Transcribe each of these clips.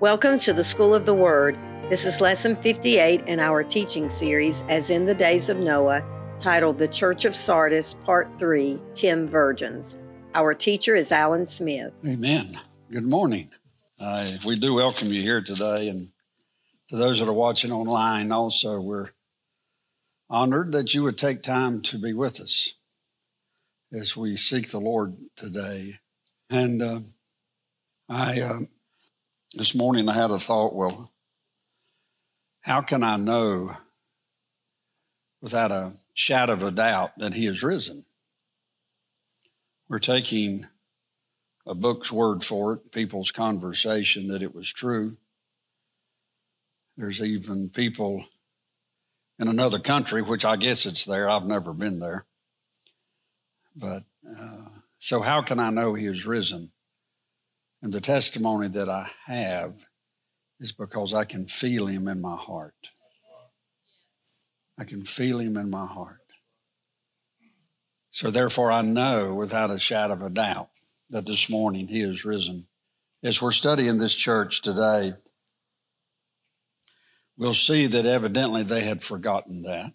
Welcome to the School of the Word. This is lesson 58 in our teaching series, As in the Days of Noah, titled The Church of Sardis, Part 3 10 Virgins. Our teacher is Alan Smith. Amen. Good morning. Uh, we do welcome you here today, and to those that are watching online also, we're honored that you would take time to be with us as we seek the Lord today. And uh, I, uh, this morning, I had a thought well, how can I know without a shadow of a doubt that He is risen? We're taking a book's word for it, people's conversation that it was true. There's even people in another country, which I guess it's there. I've never been there. But uh, so, how can I know He is risen? And the testimony that I have is because I can feel Him in my heart. I can feel Him in my heart. So, therefore, I know without a shadow of a doubt that this morning He is risen. As we're studying this church today, we'll see that evidently they had forgotten that.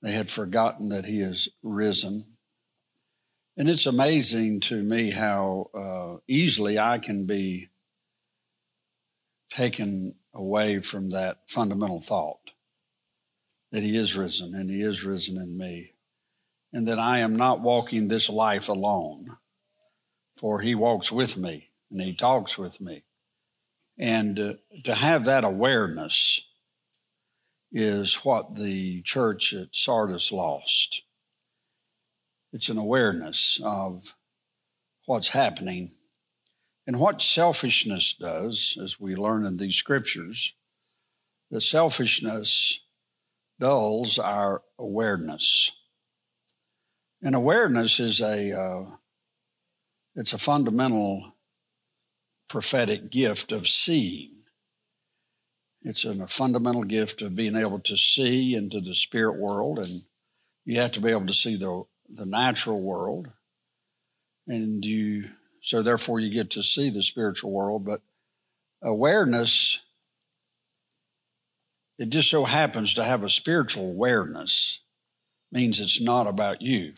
They had forgotten that He is risen. And it's amazing to me how uh, easily I can be taken away from that fundamental thought that He is risen and He is risen in me, and that I am not walking this life alone, for He walks with me and He talks with me. And uh, to have that awareness is what the church at Sardis lost it's an awareness of what's happening. And what selfishness does, as we learn in these scriptures, the selfishness dulls our awareness. And awareness is a uh, it's a fundamental prophetic gift of seeing. It's a fundamental gift of being able to see into the spirit world, and you have to be able to see the the natural world, and you so therefore you get to see the spiritual world. But awareness, it just so happens to have a spiritual awareness, means it's not about you.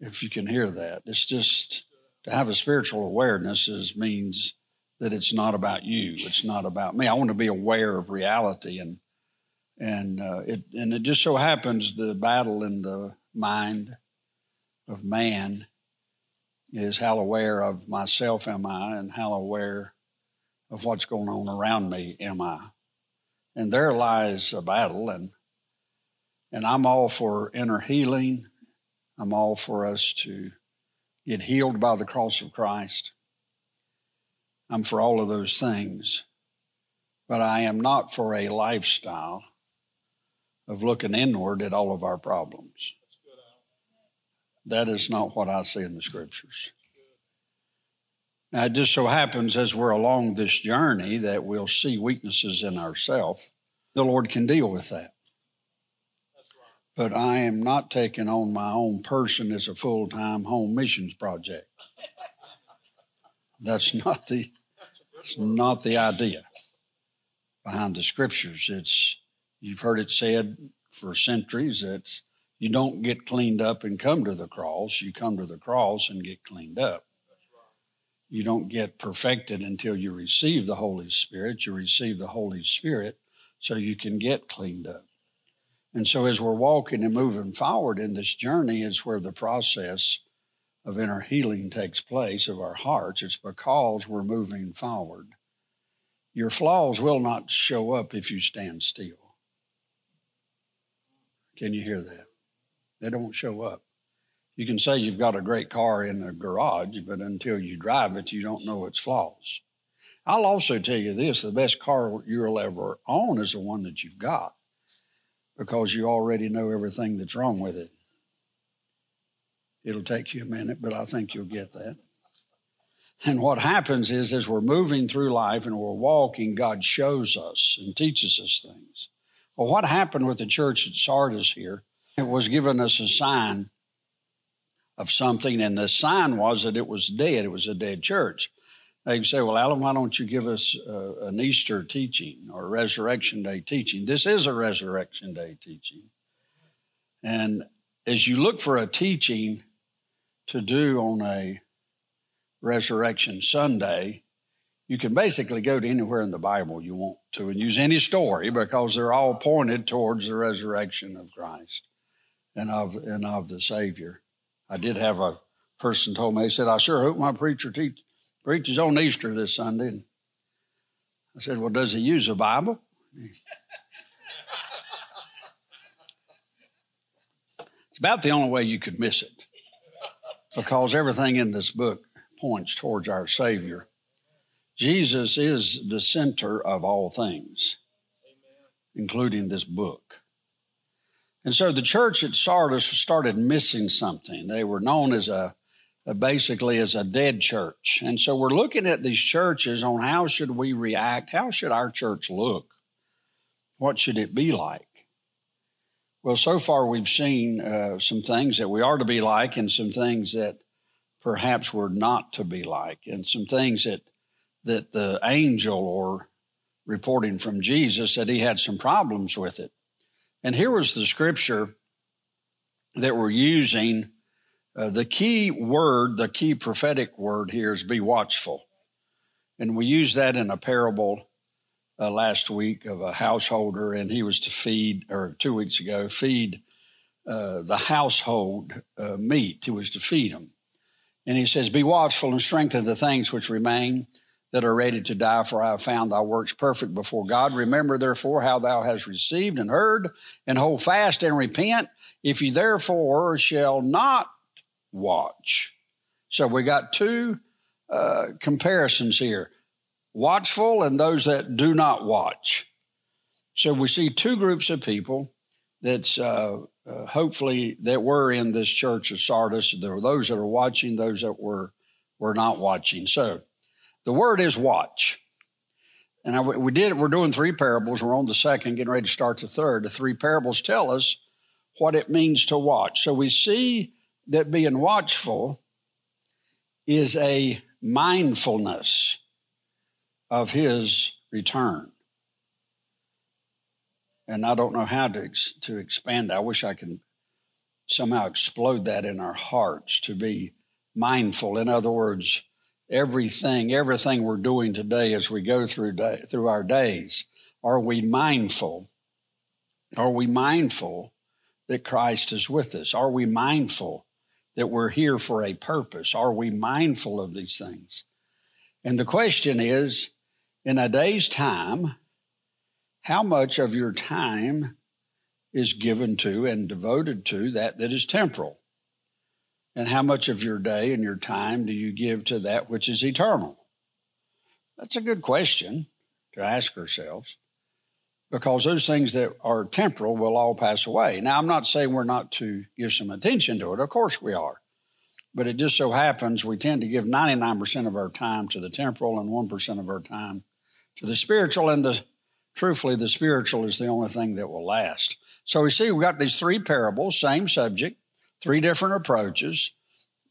If you can hear that, it's just to have a spiritual awareness is means that it's not about you. It's not about me. I want to be aware of reality and and uh, it and it just so happens the battle in the mind of man is how aware of myself am I, and how aware of what's going on around me am I. And there lies a battle, and and I'm all for inner healing. I'm all for us to get healed by the cross of Christ. I'm for all of those things, but I am not for a lifestyle of looking inward at all of our problems. That is not what I see in the scriptures. Now, it just so happens as we're along this journey that we'll see weaknesses in ourselves. The Lord can deal with that. But I am not taking on my own person as a full time home missions project. That's not the, it's not the idea behind the scriptures. It's You've heard it said for centuries that you don't get cleaned up and come to the cross. You come to the cross and get cleaned up. You don't get perfected until you receive the Holy Spirit. You receive the Holy Spirit so you can get cleaned up. And so, as we're walking and moving forward in this journey, is where the process of inner healing takes place of our hearts. It's because we're moving forward. Your flaws will not show up if you stand still. Can you hear that? They don't show up. You can say you've got a great car in the garage, but until you drive it, you don't know its flaws. I'll also tell you this the best car you'll ever own is the one that you've got because you already know everything that's wrong with it. It'll take you a minute, but I think you'll get that. And what happens is, as we're moving through life and we're walking, God shows us and teaches us things. Well, what happened with the church at Sardis here? It was given us a sign of something, and the sign was that it was dead. It was a dead church. They say, well, Alan, why don't you give us uh, an Easter teaching or Resurrection Day teaching? This is a Resurrection Day teaching. And as you look for a teaching to do on a Resurrection Sunday, you can basically go to anywhere in the Bible you want to and use any story because they're all pointed towards the resurrection of Christ and of, and of the Savior. I did have a person told me, he said, I sure hope my preacher preaches on Easter this Sunday. And I said, Well, does he use a Bible? it's about the only way you could miss it because everything in this book points towards our Savior. Jesus is the center of all things, including this book. And so the church at Sardis started missing something. They were known as a, basically as a dead church. And so we're looking at these churches on how should we react? How should our church look? What should it be like? Well, so far we've seen uh, some things that we are to be like and some things that perhaps we're not to be like and some things that that the angel or reporting from Jesus said he had some problems with it. And here was the scripture that we're using. Uh, the key word, the key prophetic word here is be watchful. And we used that in a parable uh, last week of a householder, and he was to feed, or two weeks ago, feed uh, the household uh, meat. He was to feed them. And he says, Be watchful and strengthen the things which remain that are ready to die, for I have found thy works perfect before God. Remember therefore how thou hast received and heard, and hold fast and repent. If you therefore shall not watch. So we got two uh, comparisons here watchful and those that do not watch. So we see two groups of people that's uh, uh, hopefully that were in this church of Sardis. There were those that are watching, those that were were not watching. So the word is watch. And I, we did, we're doing three parables. We're on the second, getting ready to start the third. The three parables tell us what it means to watch. So we see that being watchful is a mindfulness of his return. And I don't know how to, to expand. I wish I could somehow explode that in our hearts to be mindful. In other words, everything, everything we're doing today as we go through day, through our days. Are we mindful? Are we mindful that Christ is with us? Are we mindful that we're here for a purpose? Are we mindful of these things? And the question is, in a day's time, how much of your time is given to and devoted to that that is temporal? And how much of your day and your time do you give to that which is eternal? That's a good question to ask ourselves because those things that are temporal will all pass away. Now, I'm not saying we're not to give some attention to it. Of course we are. But it just so happens we tend to give 99% of our time to the temporal and 1% of our time to the spiritual. And the, truthfully, the spiritual is the only thing that will last. So we see we've got these three parables, same subject, three different approaches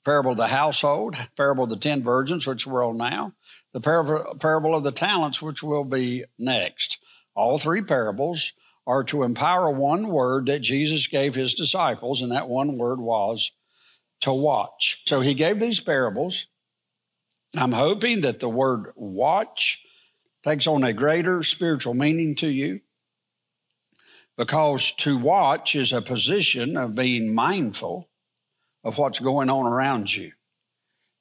parable of the household, parable of the ten virgins, which we're on now, the parable, of the talents, which will be next. All three parables are to empower one word that Jesus gave his disciples, and that one word was to watch. So he gave these parables. I'm hoping that the word watch takes on a greater spiritual meaning to you because to watch is a position of being mindful of what's going on around you.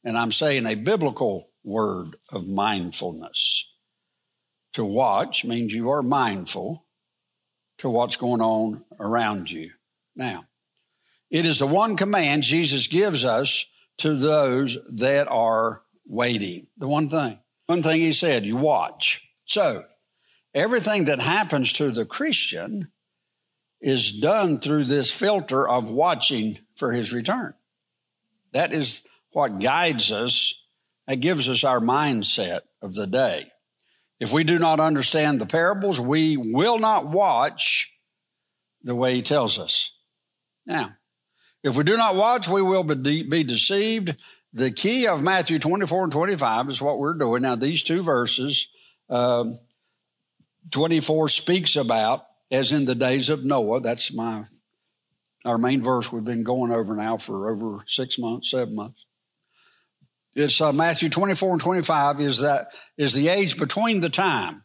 And I'm saying a biblical word of mindfulness. To watch means you are mindful to what's going on around you. Now, it is the one command Jesus gives us to those that are waiting. The one thing. One thing he said, you watch. So, everything that happens to the Christian is done through this filter of watching for his return. That is what guides us, that gives us our mindset of the day. If we do not understand the parables, we will not watch the way he tells us. Now, if we do not watch, we will be, be deceived, the key of Matthew 24 and 25 is what we're doing. Now, these two verses, um, 24 speaks about as in the days of Noah. That's my our main verse we've been going over now for over six months, seven months. It's uh, Matthew 24 and 25 is that is the age between the time.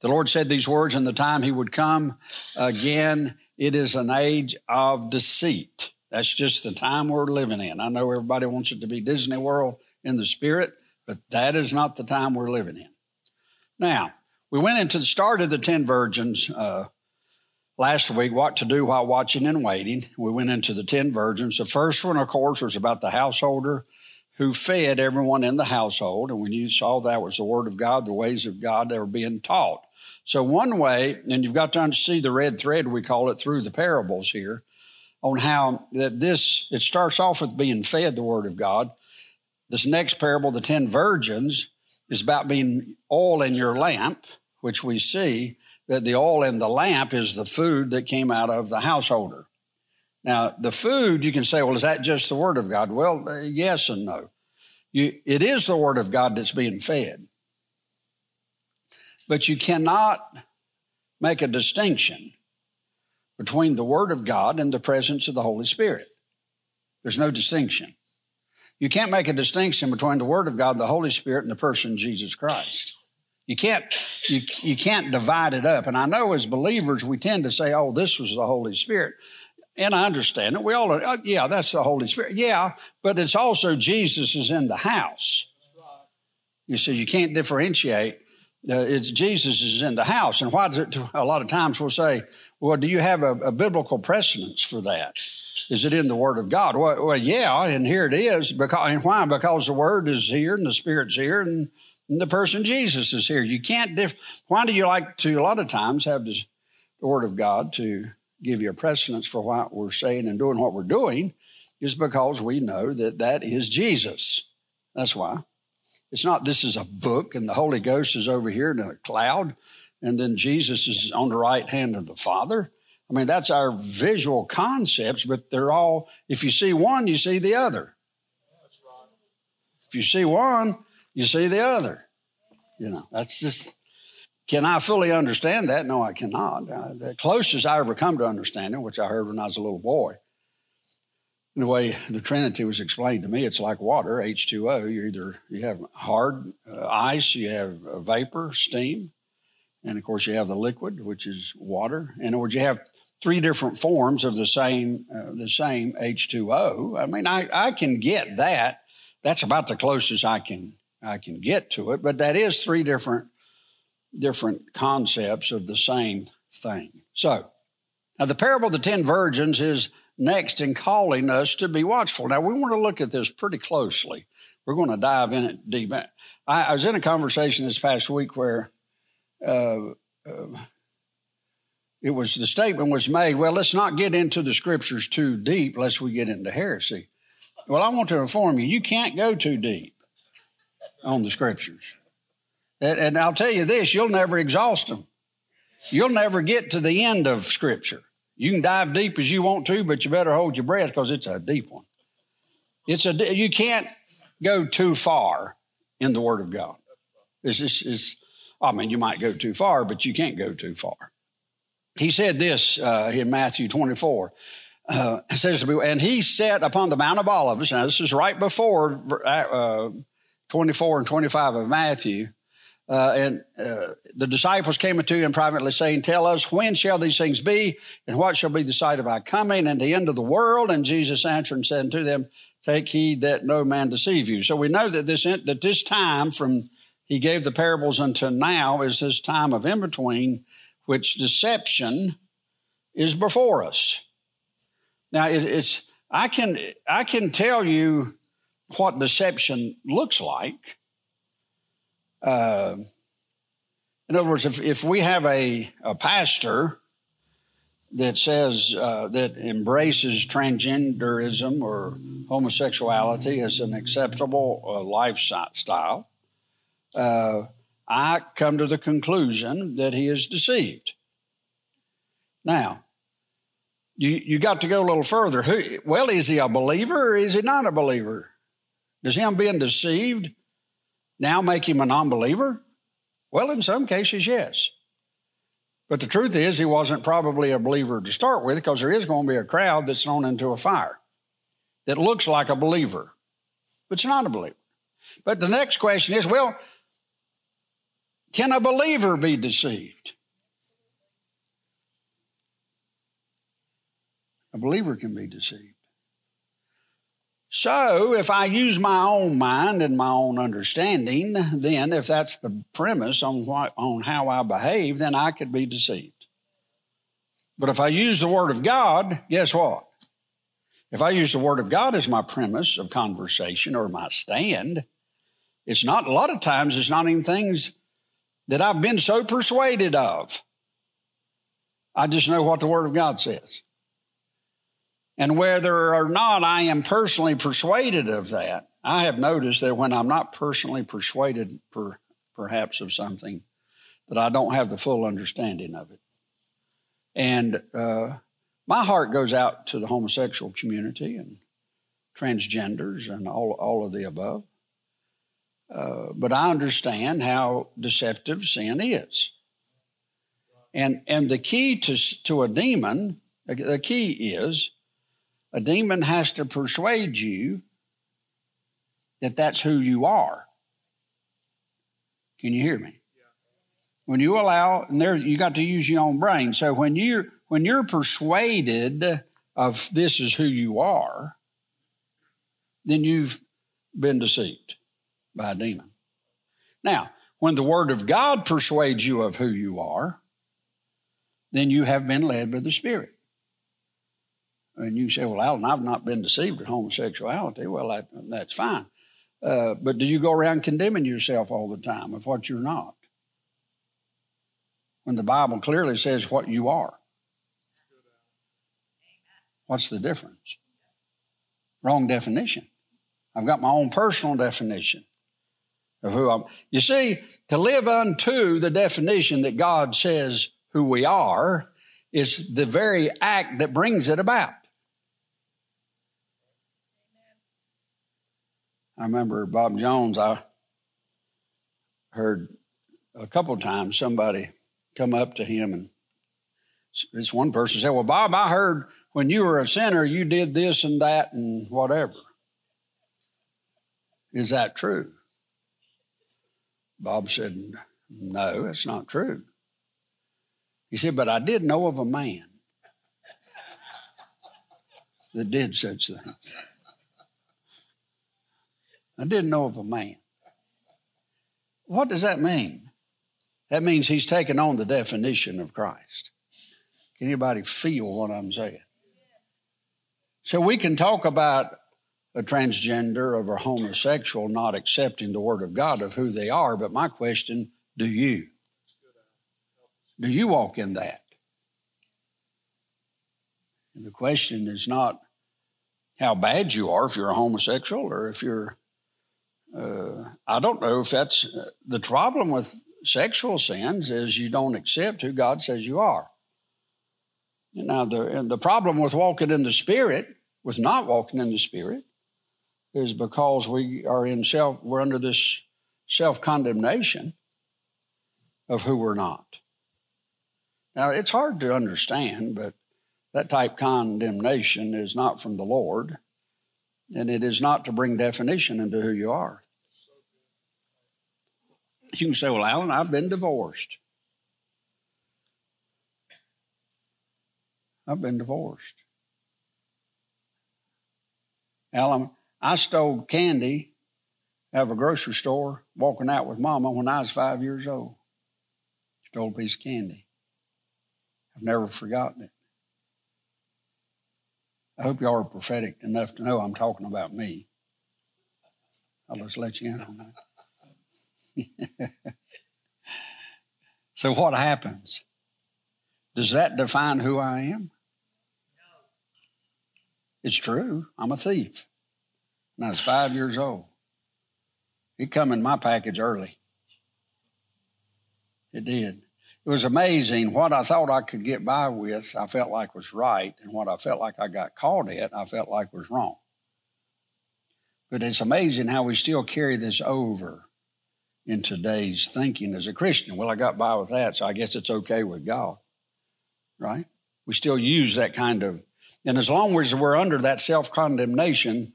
The Lord said these words in the time he would come again. It is an age of deceit. That's just the time we're living in. I know everybody wants it to be Disney World in the spirit, but that is not the time we're living in. Now, we went into the start of the 10 virgins uh, last week, what to do while watching and waiting. We went into the 10 virgins. The first one, of course, was about the householder who fed everyone in the household. And when you saw that was the word of God, the ways of God that were being taught. So, one way, and you've got to see the red thread, we call it, through the parables here, on how that this, it starts off with being fed the word of God. This next parable, the 10 virgins, is about being oil in your lamp which we see that the oil in the lamp is the food that came out of the householder. Now, the food, you can say, well, is that just the Word of God? Well, uh, yes and no. You, it is the Word of God that's being fed. But you cannot make a distinction between the Word of God and the presence of the Holy Spirit. There's no distinction. You can't make a distinction between the Word of God, the Holy Spirit, and the person Jesus Christ. You can't you, you can't divide it up. And I know as believers we tend to say, "Oh, this was the Holy Spirit." And I understand it. We all, uh, yeah, that's the Holy Spirit. Yeah, but it's also Jesus is in the house. You see, you can't differentiate. Uh, it's Jesus is in the house. And why does it, a lot of times we'll say, well, do you have a, a biblical precedence for that? Is it in the Word of God? Well, well, yeah, and here it is. Because, and why? Because the Word is here and the Spirit's here and the person Jesus is here. You can't diff. Why do you like to, a lot of times, have this, the Word of God to give you a precedence for what we're saying and doing what we're doing? Is because we know that that is Jesus. That's why. It's not this is a book and the Holy Ghost is over here in a cloud and then Jesus is on the right hand of the Father. I mean, that's our visual concepts, but they're all, if you see one, you see the other. If you see one, you see the other. You know, that's just, can I fully understand that? No, I cannot. Uh, the closest I ever come to understanding, which I heard when I was a little boy, the way the Trinity was explained to me, it's like water, H2O. You either you have hard uh, ice, you have uh, vapor, steam, and of course you have the liquid, which is water. In other words, you have three different forms of the same uh, the same H2O. I mean, I, I can get that. That's about the closest I can I can get to it, but that is three different different concepts of the same thing. So, now the parable of the ten virgins is next in calling us to be watchful. Now we want to look at this pretty closely. We're going to dive in it deep. I, I was in a conversation this past week where uh, uh, it was the statement was made. Well, let's not get into the scriptures too deep, lest we get into heresy. Well, I want to inform you, you can't go too deep on the scriptures. And, and I'll tell you this you'll never exhaust them. You'll never get to the end of scripture. You can dive deep as you want to, but you better hold your breath because it's a deep one. It's a you can't go too far in the Word of God. It's, just, it's I mean, you might go too far, but you can't go too far. He said this uh, in Matthew 24. Uh, says, and he sat upon the Mount of Olives. Now, this is right before uh, 24 and 25 of Matthew. Uh, and uh, the disciples came unto him privately, saying, Tell us, when shall these things be, and what shall be the sight of our coming and the end of the world? And Jesus answered and said unto them, Take heed that no man deceive you. So we know that this, that this time from he gave the parables until now is this time of in between, which deception is before us. Now, it's, I, can, I can tell you what deception looks like. Uh, in other words, if, if we have a, a pastor that says uh, that embraces transgenderism or homosexuality as an acceptable uh, lifestyle, uh, I come to the conclusion that he is deceived. Now, you, you got to go a little further. Who, well, is he a believer or is he not a believer? Does him being deceived now make him a non believer? Well, in some cases, yes. But the truth is, he wasn't probably a believer to start with because there is going to be a crowd that's thrown into a fire that looks like a believer, but it's not a believer. But the next question is well, can a believer be deceived? A believer can be deceived. So, if I use my own mind and my own understanding, then if that's the premise on, what, on how I behave, then I could be deceived. But if I use the Word of God, guess what? If I use the Word of God as my premise of conversation or my stand, it's not, a lot of times, it's not even things that I've been so persuaded of. I just know what the Word of God says. And whether or not I am personally persuaded of that, I have noticed that when I'm not personally persuaded, per, perhaps, of something, that I don't have the full understanding of it. And uh, my heart goes out to the homosexual community and transgenders and all, all of the above. Uh, but I understand how deceptive sin is. And, and the key to, to a demon, the key is a demon has to persuade you that that's who you are. Can you hear me? When you allow, and there you got to use your own brain. So when you when you're persuaded of this is who you are, then you've been deceived by a demon. Now, when the Word of God persuades you of who you are, then you have been led by the Spirit. And you say, well, Alan, I've not been deceived in homosexuality. Well, that, that's fine. Uh, but do you go around condemning yourself all the time of what you're not? When the Bible clearly says what you are. What's the difference? Wrong definition. I've got my own personal definition of who I'm. You see, to live unto the definition that God says who we are is the very act that brings it about. I remember Bob Jones, I heard a couple times somebody come up to him and this one person said, Well, Bob, I heard when you were a sinner, you did this and that and whatever. Is that true? Bob said, No, that's not true. He said, But I did know of a man that did such things. I didn't know of a man. What does that mean? That means he's taken on the definition of Christ. Can anybody feel what I'm saying? So we can talk about a transgender or a homosexual not accepting the word of God of who they are, but my question, do you? Do you walk in that? And the question is not how bad you are if you're a homosexual or if you're uh, I don't know if that's uh, the problem with sexual sins is you don't accept who God says you are. Now, the, the problem with walking in the Spirit, with not walking in the Spirit, is because we are in self, we're under this self condemnation of who we're not. Now, it's hard to understand, but that type condemnation is not from the Lord, and it is not to bring definition into who you are. You can say, Well, Alan, I've been divorced. I've been divorced. Alan, I stole candy out of a grocery store walking out with mama when I was five years old. Stole a piece of candy. I've never forgotten it. I hope y'all are prophetic enough to know I'm talking about me. I'll just let you in on that. so, what happens? Does that define who I am? It's true. I'm a thief. When I was five years old. It come in my package early. It did. It was amazing what I thought I could get by with, I felt like was right, and what I felt like I got caught at, I felt like was wrong. But it's amazing how we still carry this over in today's thinking as a Christian. Well, I got by with that, so I guess it's okay with God, right? We still use that kind of, and as long as we're under that self condemnation,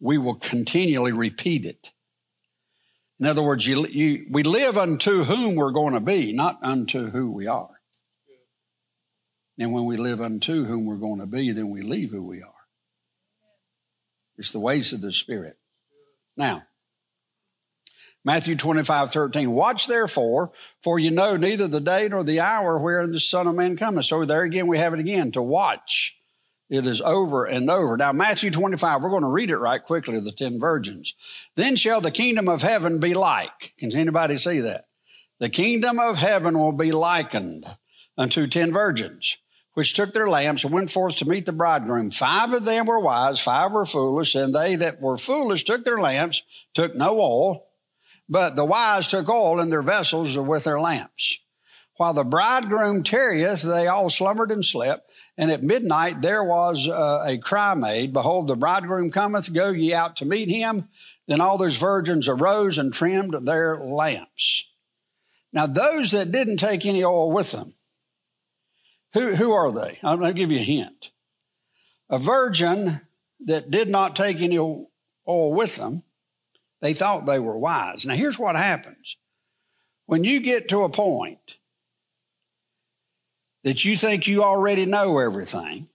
we will continually repeat it. In other words, you, you, we live unto whom we're going to be, not unto who we are. And when we live unto whom we're going to be, then we leave who we are. It's the ways of the Spirit. Now, Matthew 25, 13. Watch therefore, for you know neither the day nor the hour wherein the Son of Man cometh. So there again, we have it again to watch. It is over and over. Now, Matthew 25, we're going to read it right quickly, the 10 virgins. Then shall the kingdom of heaven be like. Can anybody see that? The kingdom of heaven will be likened unto 10 virgins which took their lamps and went forth to meet the bridegroom. Five of them were wise, five were foolish, and they that were foolish took their lamps, took no oil, but the wise took oil in their vessels with their lamps. While the bridegroom tarrieth, they all slumbered and slept. And at midnight there was uh, a cry made, Behold, the bridegroom cometh, go ye out to meet him. Then all those virgins arose and trimmed their lamps. Now, those that didn't take any oil with them, who, who are they? I'm going to give you a hint. A virgin that did not take any oil with them, they thought they were wise. Now, here's what happens when you get to a point that you think you already know everything,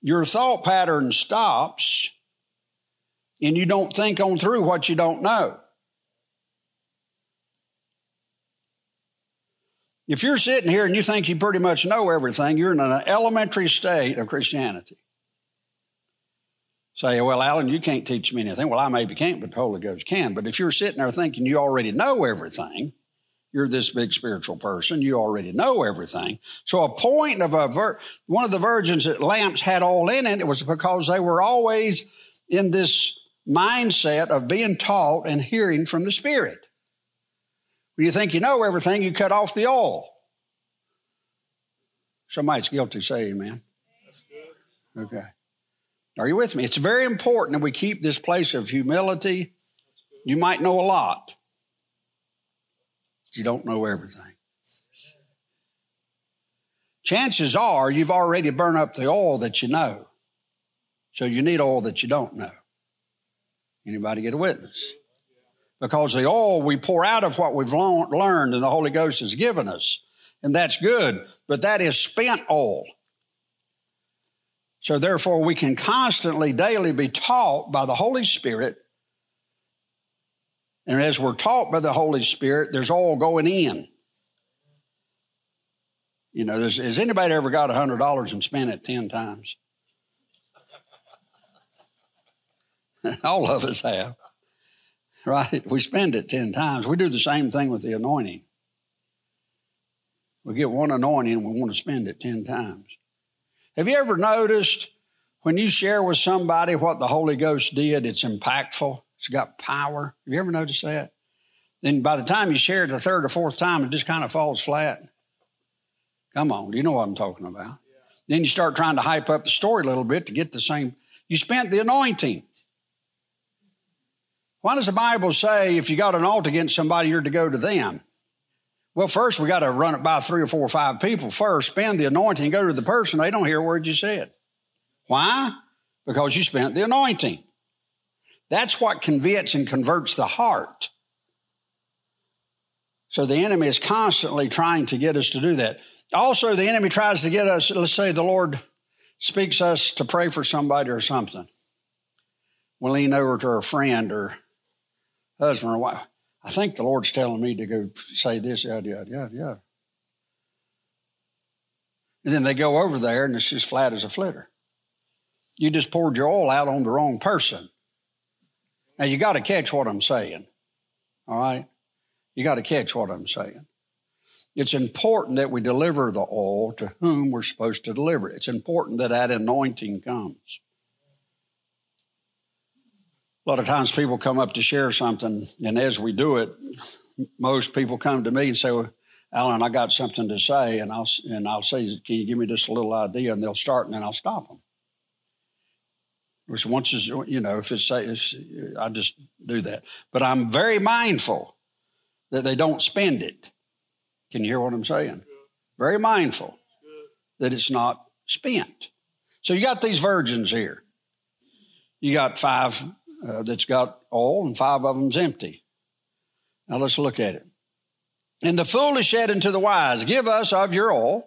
your thought pattern stops and you don't think on through what you don't know. If you're sitting here and you think you pretty much know everything, you're in an elementary state of Christianity. Say, well, Alan, you can't teach me anything. Well, I maybe can't, but the Holy Ghost can. But if you're sitting there thinking you already know everything, you're this big spiritual person, you already know everything. So a point of a vir- one of the virgins that lamps had all in it, it was because they were always in this mindset of being taught and hearing from the Spirit. When you think you know everything, you cut off the oil. Somebody's guilty, say amen. That's good. Okay. Are you with me? It's very important that we keep this place of humility. You might know a lot, you don't know everything. Chances are you've already burned up the oil that you know. So you need oil that you don't know. Anybody get a witness? because the oil we pour out of what we've learned and the Holy Ghost has given us, and that's good, but that is spent oil. So therefore, we can constantly, daily be taught by the Holy Spirit. And as we're taught by the Holy Spirit, there's all going in. You know, has anybody ever got $100 and spent it 10 times? All of us have right? We spend it 10 times. We do the same thing with the anointing. We get one anointing and we want to spend it 10 times. Have you ever noticed when you share with somebody what the Holy Ghost did, it's impactful, it's got power? Have you ever noticed that? Then by the time you share it the third or fourth time, it just kind of falls flat. Come on, do you know what I'm talking about? Yeah. Then you start trying to hype up the story a little bit to get the same. You spent the anointing. Why does the Bible say if you got an alt against somebody, you're to go to them? Well, first we got to run it by three or four or five people first, spend the anointing, go to the person. They don't hear a word you said. Why? Because you spent the anointing. That's what convicts and converts the heart. So the enemy is constantly trying to get us to do that. Also, the enemy tries to get us, let's say the Lord speaks us to pray for somebody or something. We'll lean over to our friend or husband or wife, I think the Lord's telling me to go say this, yada, yada, yada, yada. And then they go over there and it's just flat as a flitter. You just poured your oil out on the wrong person. Now you got to catch what I'm saying. All right? You got to catch what I'm saying. It's important that we deliver the oil to whom we're supposed to deliver it. It's important that that anointing comes. A lot of times people come up to share something, and as we do it, most people come to me and say, well, Alan, I got something to say, and I'll and I'll say, can you give me just a little idea? And they'll start, and then I'll stop them. Which once is, you know, if it's, it's, I just do that. But I'm very mindful that they don't spend it. Can you hear what I'm saying? Very mindful that it's not spent. So you got these virgins here. You got five uh, that's got oil, and five of them's empty. Now let's look at it. And the foolish said unto the wise, Give us of your oil,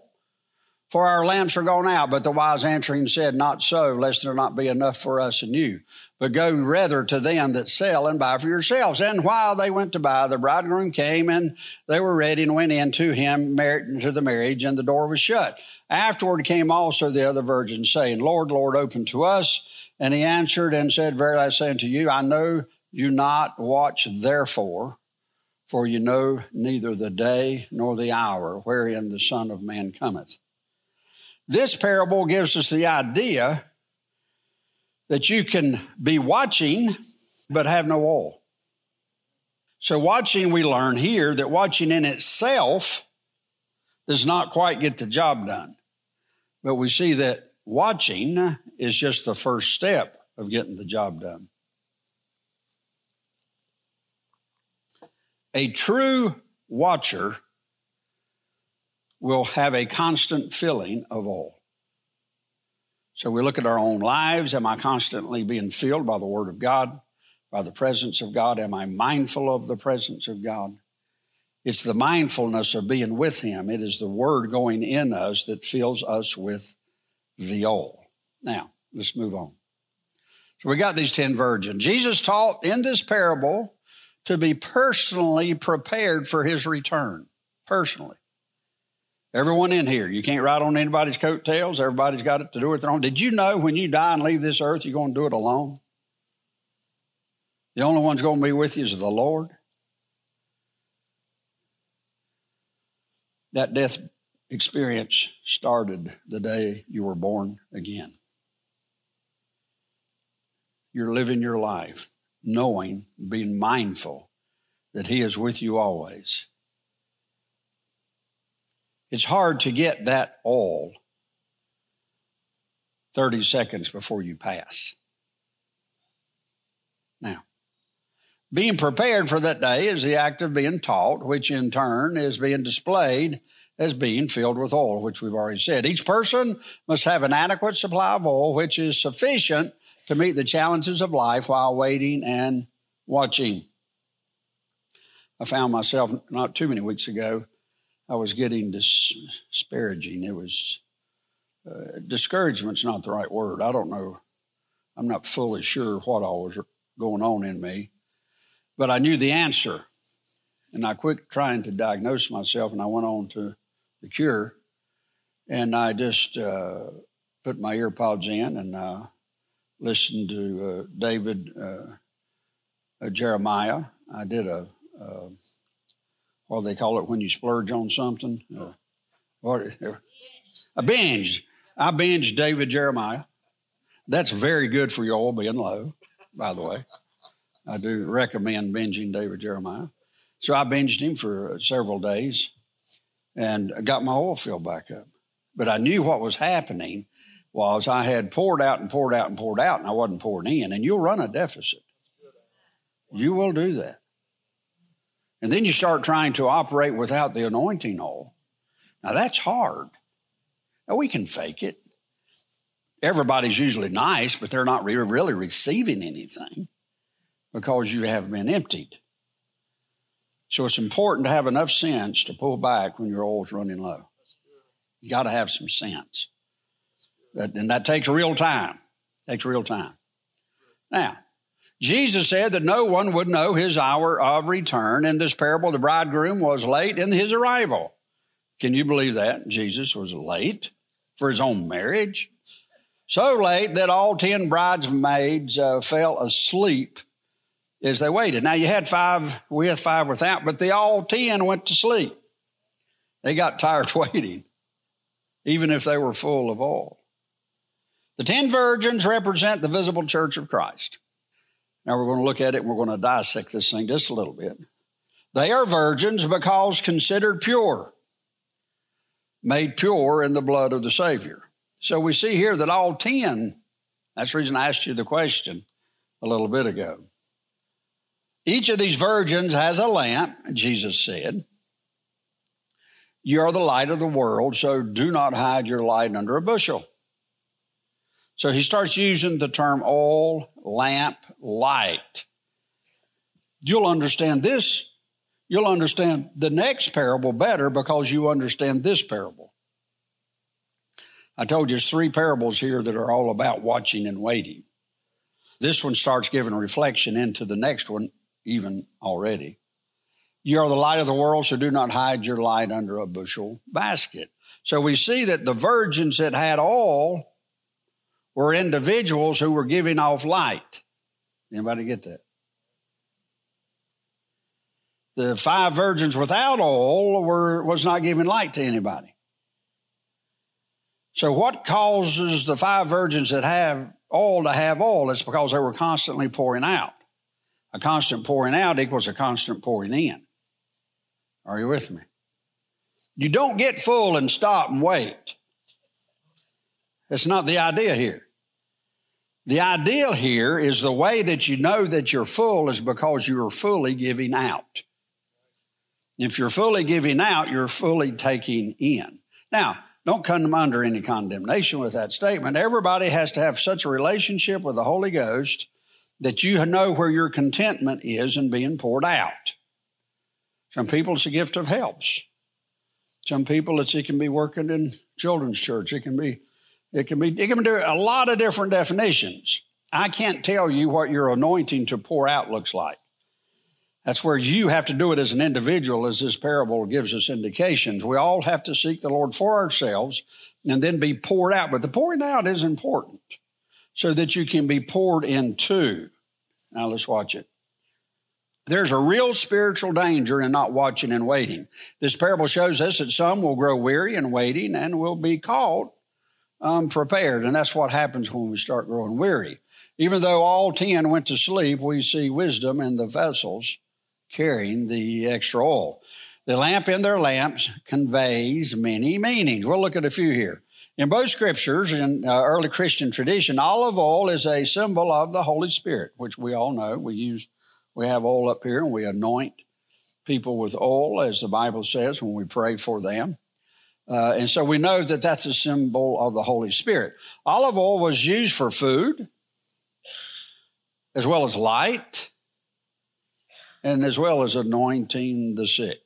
for our lamps are gone out. But the wise answering said, Not so, lest there not be enough for us and you. But go rather to them that sell and buy for yourselves. And while they went to buy, the bridegroom came, and they were ready and went in to him to the marriage, and the door was shut. Afterward came also the other virgins, saying, Lord, Lord, open to us. And he answered and said, Verily I say unto you, I know you not watch therefore, for you know neither the day nor the hour wherein the Son of Man cometh. This parable gives us the idea that you can be watching but have no oil. So, watching, we learn here that watching in itself does not quite get the job done. But we see that watching is just the first step of getting the job done. A true watcher will have a constant filling of oil. So we look at our own lives. Am I constantly being filled by the Word of God, by the presence of God? Am I mindful of the presence of God? It's the mindfulness of being with Him. It is the Word going in us that fills us with the oil. Now, let's move on. So we got these 10 virgins. Jesus taught in this parable to be personally prepared for His return. Personally. Everyone in here, you can't ride on anybody's coattails. Everybody's got it to do it their own. Did you know when you die and leave this earth, you're going to do it alone? The only one's going to be with you is the Lord. That death experience started the day you were born again. You're living your life knowing, being mindful that He is with you always. It's hard to get that all 30 seconds before you pass. Now, being prepared for that day is the act of being taught, which in turn is being displayed as being filled with oil, which we've already said. Each person must have an adequate supply of oil, which is sufficient to meet the challenges of life while waiting and watching. I found myself not too many weeks ago I was getting disparaging. It was uh, discouragement's not the right word. I don't know. I'm not fully sure what all was going on in me, but I knew the answer, and I quit trying to diagnose myself, and I went on to the cure, and I just uh, put my earpods in and uh, listened to uh, David uh, uh, Jeremiah. I did a what they call it when you splurge on something? Uh, what, a binge. I binged David Jeremiah. That's very good for your oil being low, by the way. I do recommend binging David Jeremiah. So I binged him for several days and got my oil filled back up. But I knew what was happening was I had poured out and poured out and poured out, and I wasn't pouring in. And you'll run a deficit. You will do that. And then you start trying to operate without the anointing oil. Now that's hard. Now we can fake it. Everybody's usually nice, but they're not really receiving anything because you have been emptied. So it's important to have enough sense to pull back when your oil's running low. You got to have some sense. And that takes real time. Takes real time. Now, Jesus said that no one would know his hour of return. In this parable, the bridegroom was late in his arrival. Can you believe that? Jesus was late for his own marriage. So late that all 10 bridesmaids uh, fell asleep as they waited. Now, you had five with, five without, but they all 10 went to sleep. They got tired waiting, even if they were full of oil. The 10 virgins represent the visible church of Christ. Now we're going to look at it and we're going to dissect this thing just a little bit. They are virgins because considered pure, made pure in the blood of the Savior. So we see here that all 10 That's the reason I asked you the question a little bit ago. Each of these virgins has a lamp, Jesus said. You are the light of the world, so do not hide your light under a bushel. So he starts using the term oil, lamp, light. You'll understand this. You'll understand the next parable better because you understand this parable. I told you there's three parables here that are all about watching and waiting. This one starts giving reflection into the next one, even already. You are the light of the world, so do not hide your light under a bushel basket. So we see that the virgins that had oil were individuals who were giving off light. Anybody get that? The five virgins without oil were was not giving light to anybody. So what causes the five virgins that have oil to have oil? It's because they were constantly pouring out. A constant pouring out equals a constant pouring in. Are you with me? You don't get full and stop and wait. That's not the idea here. The ideal here is the way that you know that you're full is because you're fully giving out. If you're fully giving out, you're fully taking in. Now, don't come under any condemnation with that statement. Everybody has to have such a relationship with the Holy Ghost that you know where your contentment is in being poured out. Some people, it's a gift of helps. Some people, it's, it can be working in children's church. It can be, it can be, it can do a lot of different definitions. I can't tell you what your anointing to pour out looks like. That's where you have to do it as an individual, as this parable gives us indications. We all have to seek the Lord for ourselves and then be poured out. But the pouring out is important so that you can be poured into. Now let's watch it. There's a real spiritual danger in not watching and waiting. This parable shows us that some will grow weary in waiting and will be caught unprepared. And that's what happens when we start growing weary. Even though all 10 went to sleep, we see wisdom in the vessels carrying the extra oil. The lamp in their lamps conveys many meanings. We'll look at a few here. In both scriptures, in uh, early Christian tradition, olive oil is a symbol of the Holy Spirit, which we all know. We use we have oil up here and we anoint people with oil, as the Bible says, when we pray for them. Uh, and so we know that that's a symbol of the Holy Spirit. Olive oil was used for food, as well as light, and as well as anointing the sick.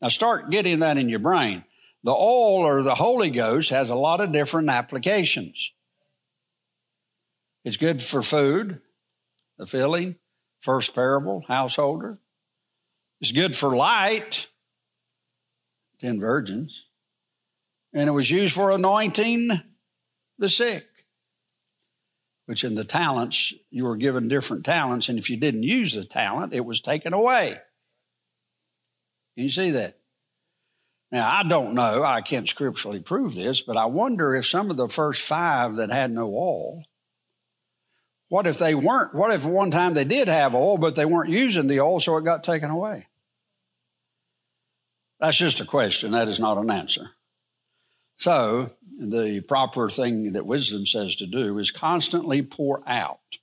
Now start getting that in your brain. The oil or the Holy Ghost has a lot of different applications. It's good for food, the filling. First parable, householder. It's good for light, 10 virgins. And it was used for anointing the sick, which in the talents, you were given different talents. And if you didn't use the talent, it was taken away. Can you see that? Now, I don't know, I can't scripturally prove this, but I wonder if some of the first five that had no oil what if they weren't? What if one time they did have oil, but they weren't using the oil, so it got taken away? That's just a question. That is not an answer. So, the proper thing that wisdom says to do is constantly pour out.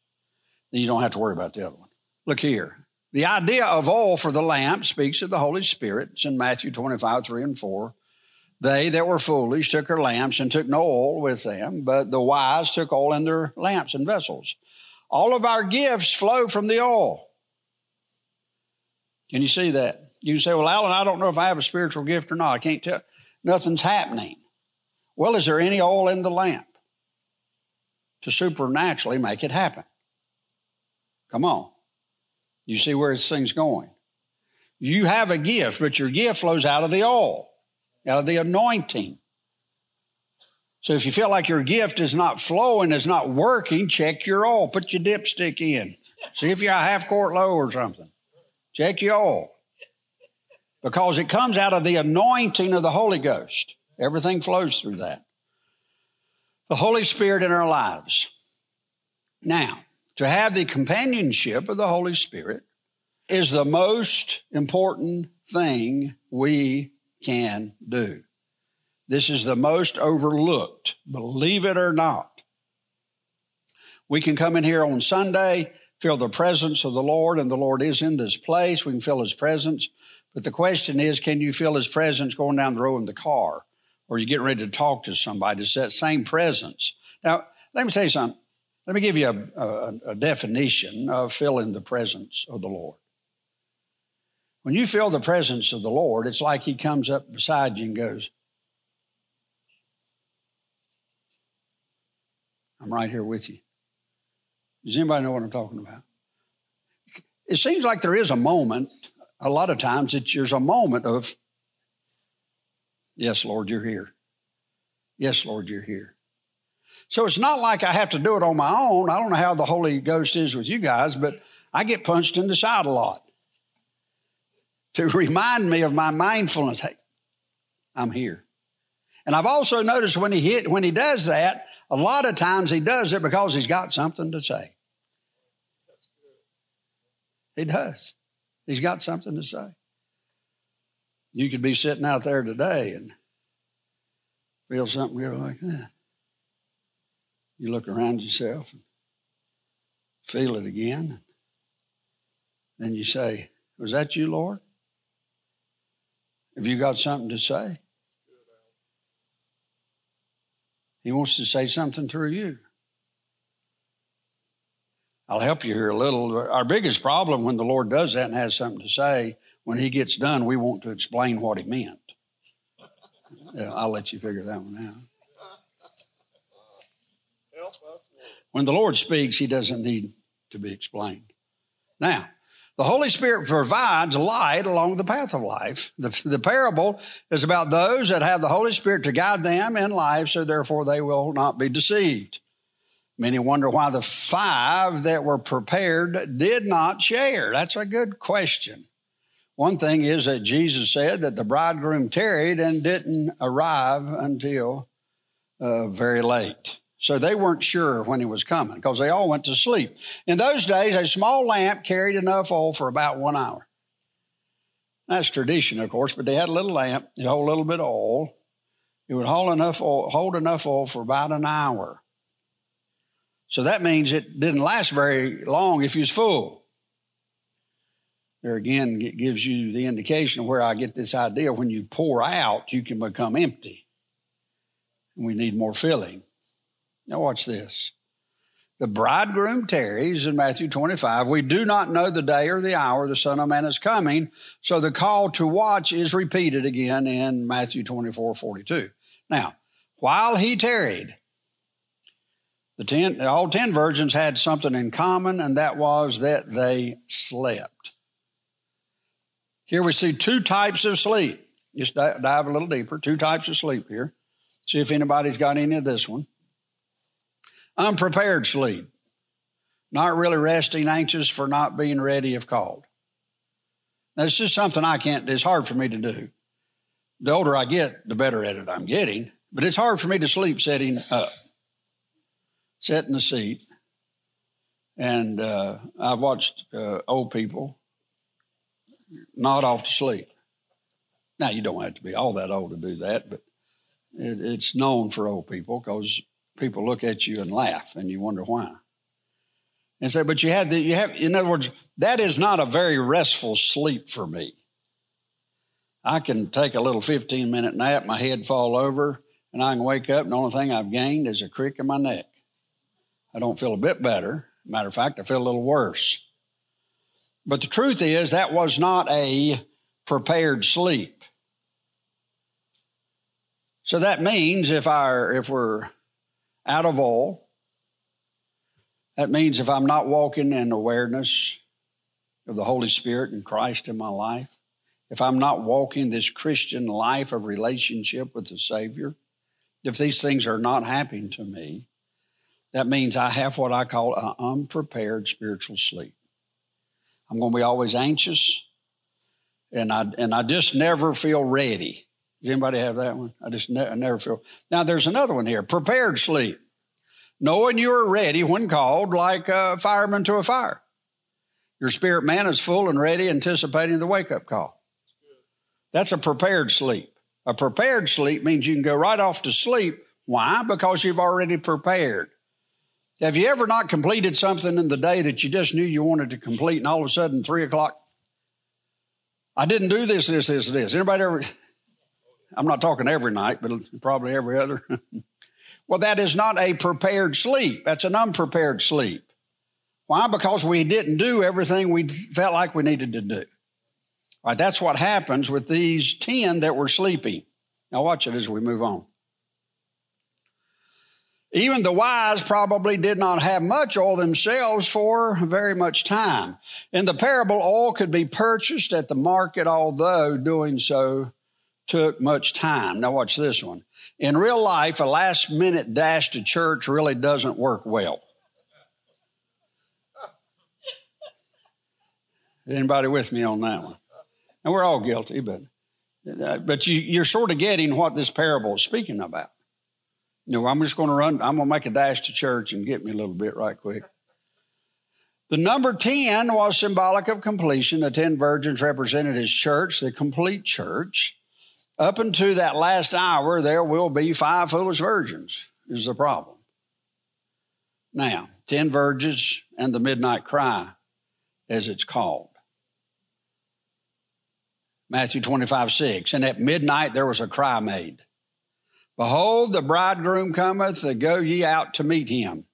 You don't have to worry about the other one. Look here. The idea of oil for the lamp speaks of the Holy Spirit. It's in Matthew 25, 3 and 4. They that were foolish took their lamps and took no oil with them, but the wise took oil in their lamps and vessels. All of our gifts flow from the oil. Can you see that? You can say, Well, Alan, I don't know if I have a spiritual gift or not. I can't tell. Nothing's happening. Well, is there any oil in the lamp to supernaturally make it happen? Come on. You see where this thing's going. You have a gift, but your gift flows out of the oil, out of the anointing. So if you feel like your gift is not flowing, is not working, check your oil. Put your dipstick in. See if you're a half quart low or something. Check your oil. Because it comes out of the anointing of the Holy Ghost. Everything flows through that. The Holy Spirit in our lives. Now, to have the companionship of the Holy Spirit is the most important thing we can do. This is the most overlooked, believe it or not. We can come in here on Sunday, feel the presence of the Lord, and the Lord is in this place. We can feel His presence. But the question is, can you feel His presence going down the road in the car? Or you're getting ready to talk to somebody? It's that same presence. Now, let me tell you something. Let me give you a, a, a definition of feeling the presence of the Lord. When you feel the presence of the Lord, it's like He comes up beside you and goes, I'm right here with you. Does anybody know what I'm talking about? It seems like there is a moment, a lot of times, that there's a moment of, yes, Lord, you're here. Yes, Lord, you're here. So it's not like I have to do it on my own. I don't know how the Holy Ghost is with you guys, but I get punched in the side a lot to remind me of my mindfulness. Hey, I'm here. And I've also noticed when he hit, when he does that, a lot of times he does it because he's got something to say. He does. He's got something to say. You could be sitting out there today and feel something go like that. You look around yourself and feel it again. Then you say, Was that you, Lord? Have you got something to say? He wants to say something through you. I'll help you here a little. Our biggest problem when the Lord does that and has something to say, when He gets done, we want to explain what He meant. Yeah, I'll let you figure that one out. When the Lord speaks, He doesn't need to be explained. Now, the Holy Spirit provides light along the path of life. The, the parable is about those that have the Holy Spirit to guide them in life, so therefore they will not be deceived. Many wonder why the five that were prepared did not share. That's a good question. One thing is that Jesus said that the bridegroom tarried and didn't arrive until uh, very late. So they weren't sure when he was coming because they all went to sleep. In those days, a small lamp carried enough oil for about one hour. That's tradition, of course, but they had a little lamp, it hold a little bit of oil. It would hold enough oil, hold enough oil for about an hour. So that means it didn't last very long if you was full. There again, it gives you the indication of where I get this idea. When you pour out, you can become empty. And we need more filling. Now, watch this. The bridegroom tarries in Matthew 25. We do not know the day or the hour the Son of Man is coming. So the call to watch is repeated again in Matthew 24 42. Now, while he tarried, the ten, all 10 virgins had something in common, and that was that they slept. Here we see two types of sleep. Just dive a little deeper. Two types of sleep here. See if anybody's got any of this one. Unprepared sleep. Not really resting, anxious for not being ready if called. Now, it's just something I can't, it's hard for me to do. The older I get, the better at it I'm getting, but it's hard for me to sleep sitting up, sit in the seat. And uh, I've watched uh, old people nod off to sleep. Now, you don't have to be all that old to do that, but it, it's known for old people because people look at you and laugh and you wonder why. And say, but you have the, you have, in other words, that is not a very restful sleep for me. I can take a little 15 minute nap, my head fall over, and I can wake up, and the only thing I've gained is a crick in my neck. I don't feel a bit better. Matter of fact, I feel a little worse. But the truth is, that was not a prepared sleep. So that means if I, if we're out of all. That means if I'm not walking in awareness of the Holy Spirit and Christ in my life, if I'm not walking this Christian life of relationship with the Savior, if these things are not happening to me, that means I have what I call an unprepared spiritual sleep. I'm going to be always anxious, and I and I just never feel ready. Does anybody have that one? I just ne- I never feel. Now, there's another one here prepared sleep. Knowing you are ready when called, like a fireman to a fire. Your spirit man is full and ready, anticipating the wake up call. That's a prepared sleep. A prepared sleep means you can go right off to sleep. Why? Because you've already prepared. Have you ever not completed something in the day that you just knew you wanted to complete, and all of a sudden, three o'clock, I didn't do this, this, this, this. Anybody ever? I'm not talking every night, but probably every other. well, that is not a prepared sleep. That's an unprepared sleep. Why? Because we didn't do everything we felt like we needed to do. All right, that's what happens with these 10 that were sleeping. Now, watch it as we move on. Even the wise probably did not have much oil themselves for very much time. In the parable, oil could be purchased at the market, although doing so took much time. Now, watch this one. In real life, a last minute dash to church really doesn't work well. Anybody with me on that one? And we're all guilty, but uh, but you, you're sort of getting what this parable is speaking about. Know, I'm just going to run, I'm going to make a dash to church and get me a little bit right quick. The number 10 was symbolic of completion. The 10 virgins represented his church, the complete church. Up until that last hour, there will be five foolish virgins, is the problem. Now, 10 virgins and the midnight cry, as it's called. Matthew 25, 6. And at midnight there was a cry made. Behold, the bridegroom cometh, go ye out to meet him.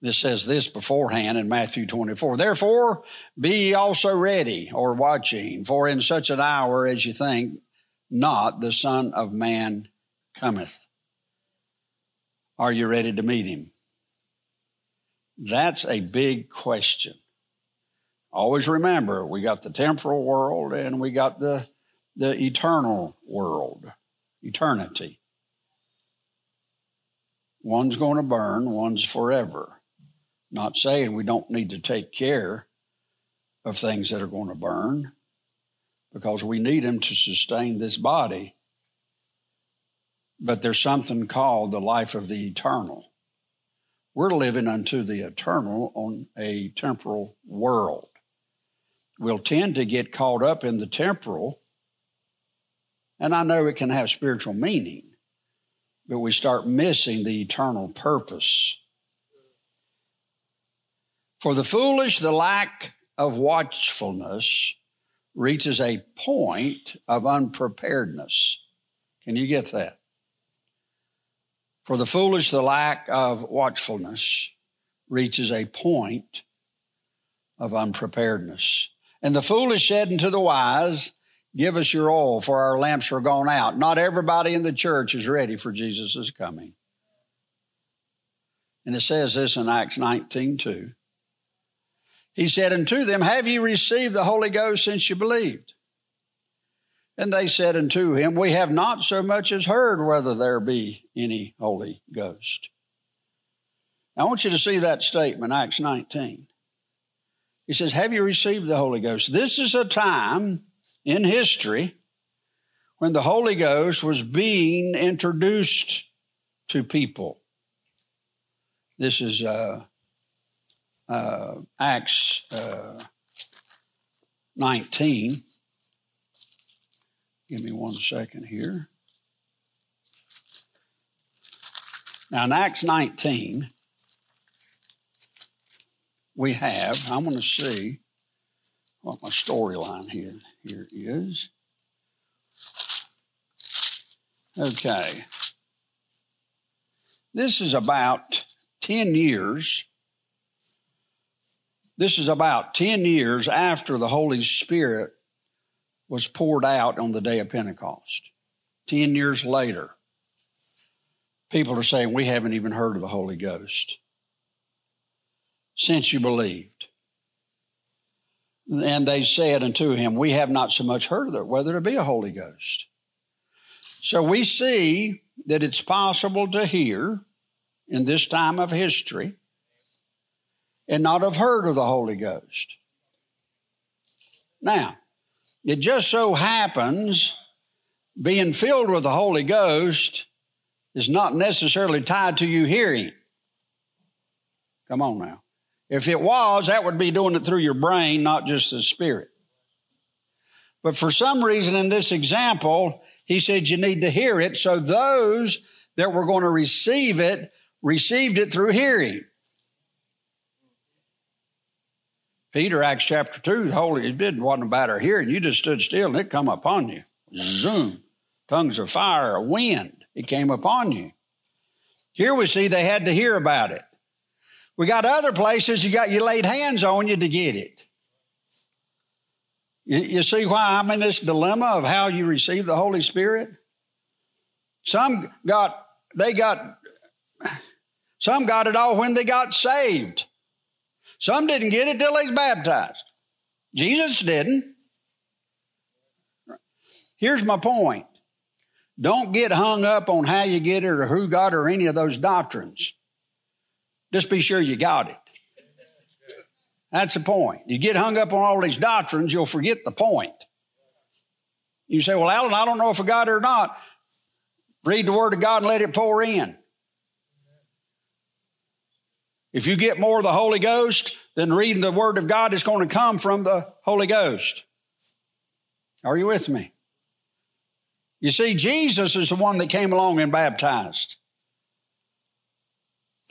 This says this beforehand in Matthew 24. Therefore, be ye also ready or watching, for in such an hour as you think not, the Son of Man cometh. Are you ready to meet him? That's a big question. Always remember, we got the temporal world and we got the, the eternal world eternity. One's going to burn, one's forever. Not saying we don't need to take care of things that are going to burn because we need them to sustain this body. But there's something called the life of the eternal. We're living unto the eternal on a temporal world. We'll tend to get caught up in the temporal and I know it can have spiritual meaning, but we start missing the eternal purpose. For the foolish, the lack of watchfulness reaches a point of unpreparedness. Can you get that? For the foolish, the lack of watchfulness reaches a point of unpreparedness. And the foolish said unto the wise, Give us your oil, for our lamps are gone out. Not everybody in the church is ready for Jesus' coming. And it says this in Acts 19 2. He said unto them, Have ye received the Holy Ghost since you believed? And they said unto him, We have not so much as heard whether there be any Holy Ghost. Now, I want you to see that statement, Acts 19. He says, Have you received the Holy Ghost? This is a time in history when the Holy Ghost was being introduced to people. This is uh, uh, Acts uh, 19. Give me one second here. Now, in Acts 19, we have, I want to see what my storyline here here is. Okay. This is about 10 years. This is about 10 years after the Holy Spirit was poured out on the day of Pentecost. 10 years later, people are saying, We haven't even heard of the Holy Ghost since you believed. And they said unto him, We have not so much heard of it, whether it be a Holy Ghost. So we see that it's possible to hear in this time of history and not have heard of the Holy Ghost. Now, it just so happens being filled with the Holy Ghost is not necessarily tied to you hearing. Come on now. If it was, that would be doing it through your brain, not just the spirit. But for some reason in this example, he said you need to hear it. So those that were going to receive it received it through hearing. Peter, Acts chapter 2, the Holy, it didn't wasn't about our hearing. You just stood still and it come upon you. Zoom. Tongues of fire, a wind, it came upon you. Here we see they had to hear about it. We got other places you got you laid hands on you to get it. You, you see why I'm in this dilemma of how you receive the Holy Spirit? Some got, they got, some got it all when they got saved. Some didn't get it till they was baptized. Jesus didn't. Here's my point. Don't get hung up on how you get it or who got it or any of those doctrines. Just be sure you got it. That's the point. You get hung up on all these doctrines, you'll forget the point. You say, Well, Alan, I don't know if I got it or not. Read the Word of God and let it pour in. If you get more of the Holy Ghost, then reading the Word of God is going to come from the Holy Ghost. Are you with me? You see, Jesus is the one that came along and baptized.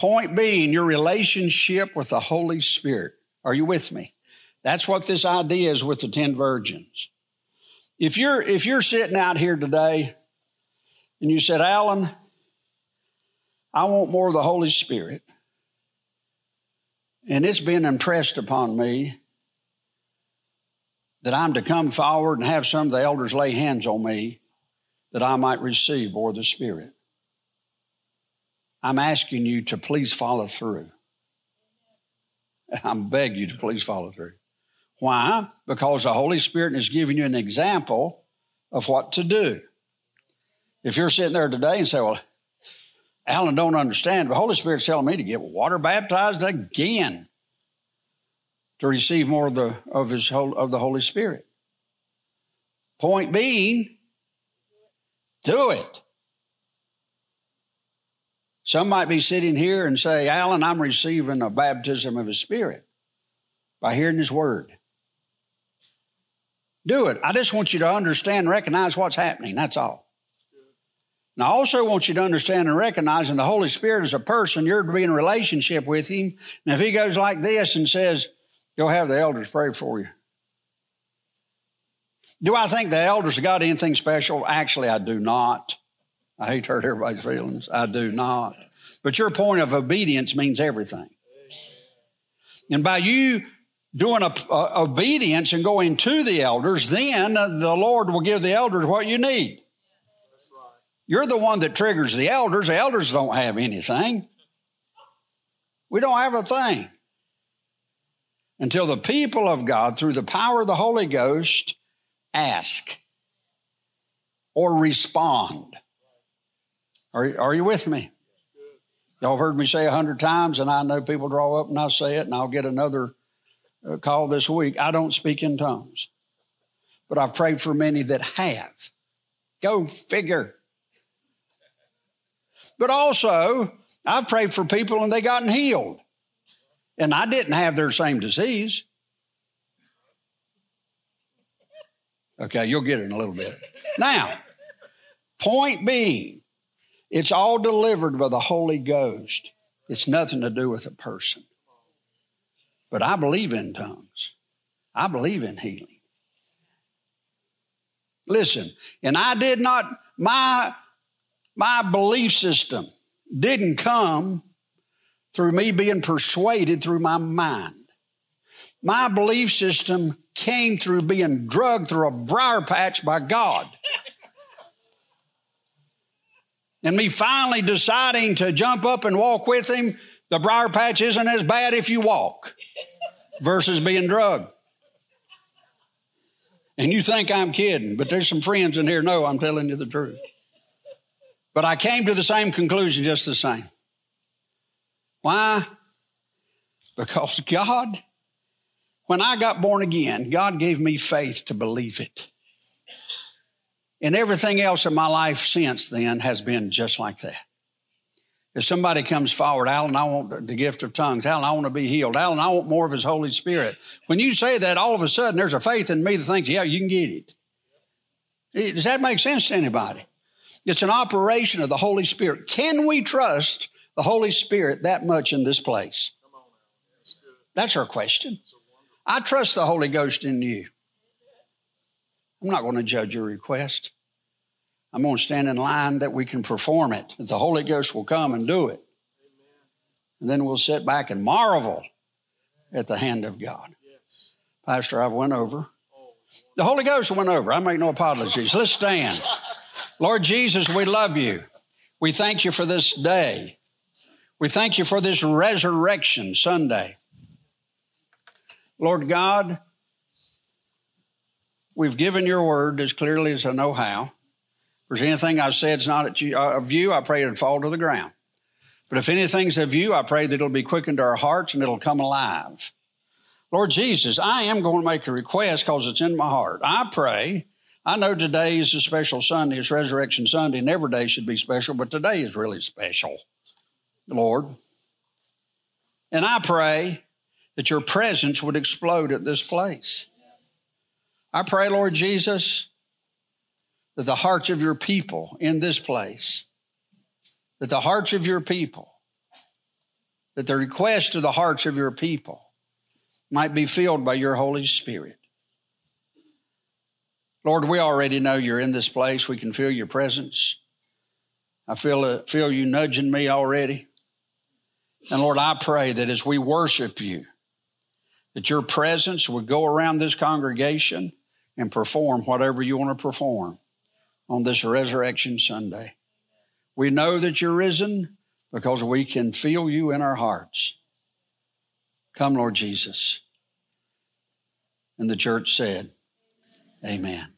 Point being, your relationship with the Holy Spirit. Are you with me? That's what this idea is with the 10 virgins. If you're, if you're sitting out here today and you said, Alan, I want more of the Holy Spirit, and it's been impressed upon me that I'm to come forward and have some of the elders lay hands on me that I might receive more of the Spirit. I'm asking you to please follow through. I'm begging you to please follow through. Why? Because the Holy Spirit is giving you an example of what to do. If you're sitting there today and say, Well, Alan don't understand, the Holy Spirit's telling me to get water baptized again to receive more of the of his of the Holy Spirit. Point being, do it. Some might be sitting here and say, Alan, I'm receiving a baptism of the Spirit by hearing His Word. Do it. I just want you to understand recognize what's happening. That's all. And I also want you to understand and recognize that the Holy Spirit is a person. You're to be in relationship with Him. And if He goes like this and says, You'll have the elders pray for you. Do I think the elders got anything special? Actually, I do not. I hate to hurt everybody's feelings. I do not. But your point of obedience means everything. And by you doing a, a, obedience and going to the elders, then the Lord will give the elders what you need. You're the one that triggers the elders. The elders don't have anything. We don't have a thing. Until the people of God, through the power of the Holy Ghost, ask or respond. Are, are you with me? Y'all have heard me say a hundred times, and I know people draw up and I say it, and I'll get another uh, call this week. I don't speak in tongues, but I've prayed for many that have. Go figure. But also, I've prayed for people and they gotten healed. And I didn't have their same disease. Okay, you'll get it in a little bit. Now, point being, it's all delivered by the Holy Ghost. It's nothing to do with a person. But I believe in tongues. I believe in healing. Listen, and I did not, my, my belief system didn't come through me being persuaded through my mind. My belief system came through being drugged through a briar patch by God. And me finally deciding to jump up and walk with him, the briar patch isn't as bad if you walk versus being drugged. And you think I'm kidding, but there's some friends in here know I'm telling you the truth. But I came to the same conclusion just the same. Why? Because God when I got born again, God gave me faith to believe it. And everything else in my life since then has been just like that. If somebody comes forward, Alan, I want the gift of tongues. Alan, I want to be healed. Alan, I want more of His Holy Spirit. When you say that, all of a sudden there's a faith in me that thinks, yeah, you can get it. Does that make sense to anybody? It's an operation of the Holy Spirit. Can we trust the Holy Spirit that much in this place? That's our question. I trust the Holy Ghost in you. I'm not going to judge your request. I'm going to stand in line that we can perform it, the Holy Ghost will come and do it. And then we'll sit back and marvel at the hand of God. Pastor, I've went over. The Holy Ghost went over. I make no apologies. Let's stand. Lord Jesus, we love you. We thank you for this day. We thank you for this resurrection Sunday. Lord God, we've given your word as clearly as I know how. If there's anything I've said is not uh, of you, I pray it'd fall to the ground. But if anything's of you, I pray that it'll be quickened to our hearts and it'll come alive. Lord Jesus, I am going to make a request because it's in my heart. I pray. I know today is a special Sunday, it's Resurrection Sunday, and every day should be special, but today is really special, Lord. And I pray that your presence would explode at this place. I pray, Lord Jesus, that the hearts of your people in this place, that the hearts of your people, that the request of the hearts of your people might be filled by your Holy Spirit. Lord, we already know you're in this place. We can feel your presence. I feel, uh, feel you nudging me already. And Lord, I pray that as we worship you, that your presence would go around this congregation and perform whatever you want to perform on this Resurrection Sunday. We know that you're risen because we can feel you in our hearts. Come, Lord Jesus. And the church said, Amen.